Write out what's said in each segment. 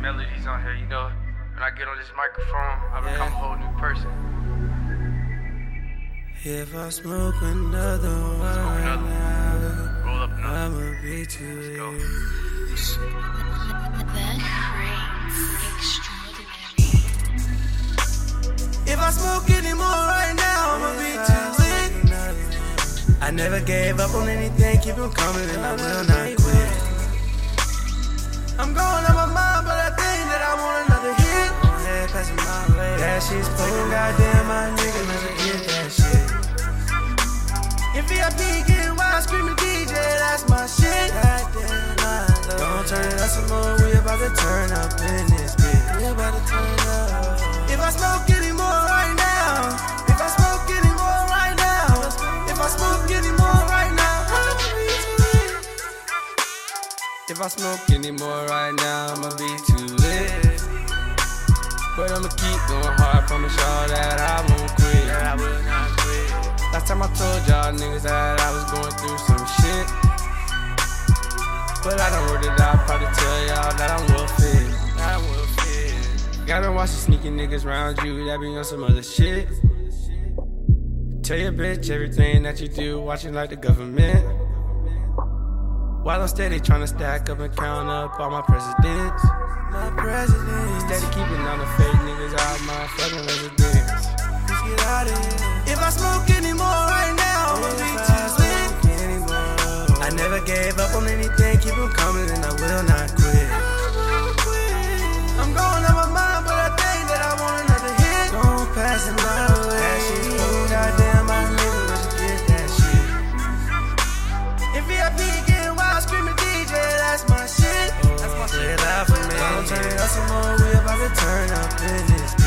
melodies on here, you know. When I get on this microphone, I become a whole new person. If I smoke another one another. now, Roll up another. I'ma be too Let's go. If I smoke anymore right now, I'ma be too late. I never gave up on anything, keep on coming and I will not goddamn, my nigga, let's get that shit. If VIP getting wild, screaming DJ, that's my shit. Don't turn it up some more, we about to turn up in this bitch. We about to turn up. If I smoke anymore right now, if I smoke anymore right now, if I smoke anymore right now, I'ma be too late. If I smoke anymore right now, I'ma be too lit. But I'ma keep going hard, promise y'all that I won't quit. I will not quit. Last time I told y'all niggas that I was going through some shit. But I don't word it out, probably tell y'all that I'm well fit. I will fit. Gotta watch the sneaky niggas round you, that be on some other shit. Tell your bitch everything that you do, watching like the government. While I'm steady trying to stack up and count up all my presidents. My presidents. Steady keeping on the fake niggas out my fucking residence. Get out of here. If I smoke anymore right now, I'ma be too late. I never gave up on anything, keep on coming and I will not quit. Turn up in this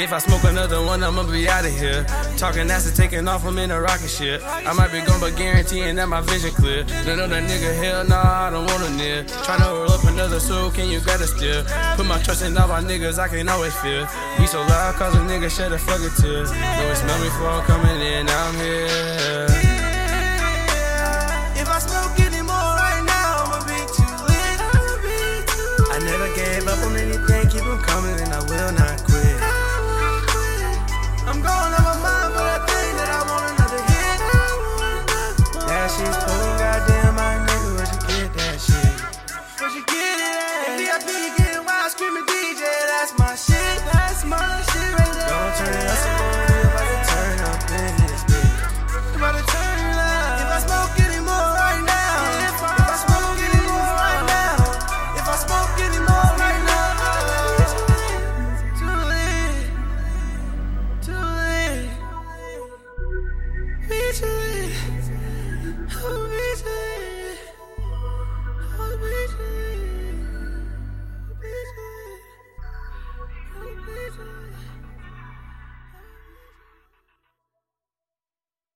If I smoke another one, I'ma be out of here. Talking and taking off, I'm in a rocket ship. I might be gone, but guaranteeing that my vision clear. None of that nigga, hell nah, I don't wanna near. Tryna roll up another soul, can you grab a still? Put my trust in all my niggas, I can always feel. We so loud, cause a nigga shed a fucking tear. Know it smell me before I'm coming in, I'm here. That shit's goddamn, my nigga, where'd you get that shit? Where'd you get it at? VIP getting wild, screaming DJ, that's my shit.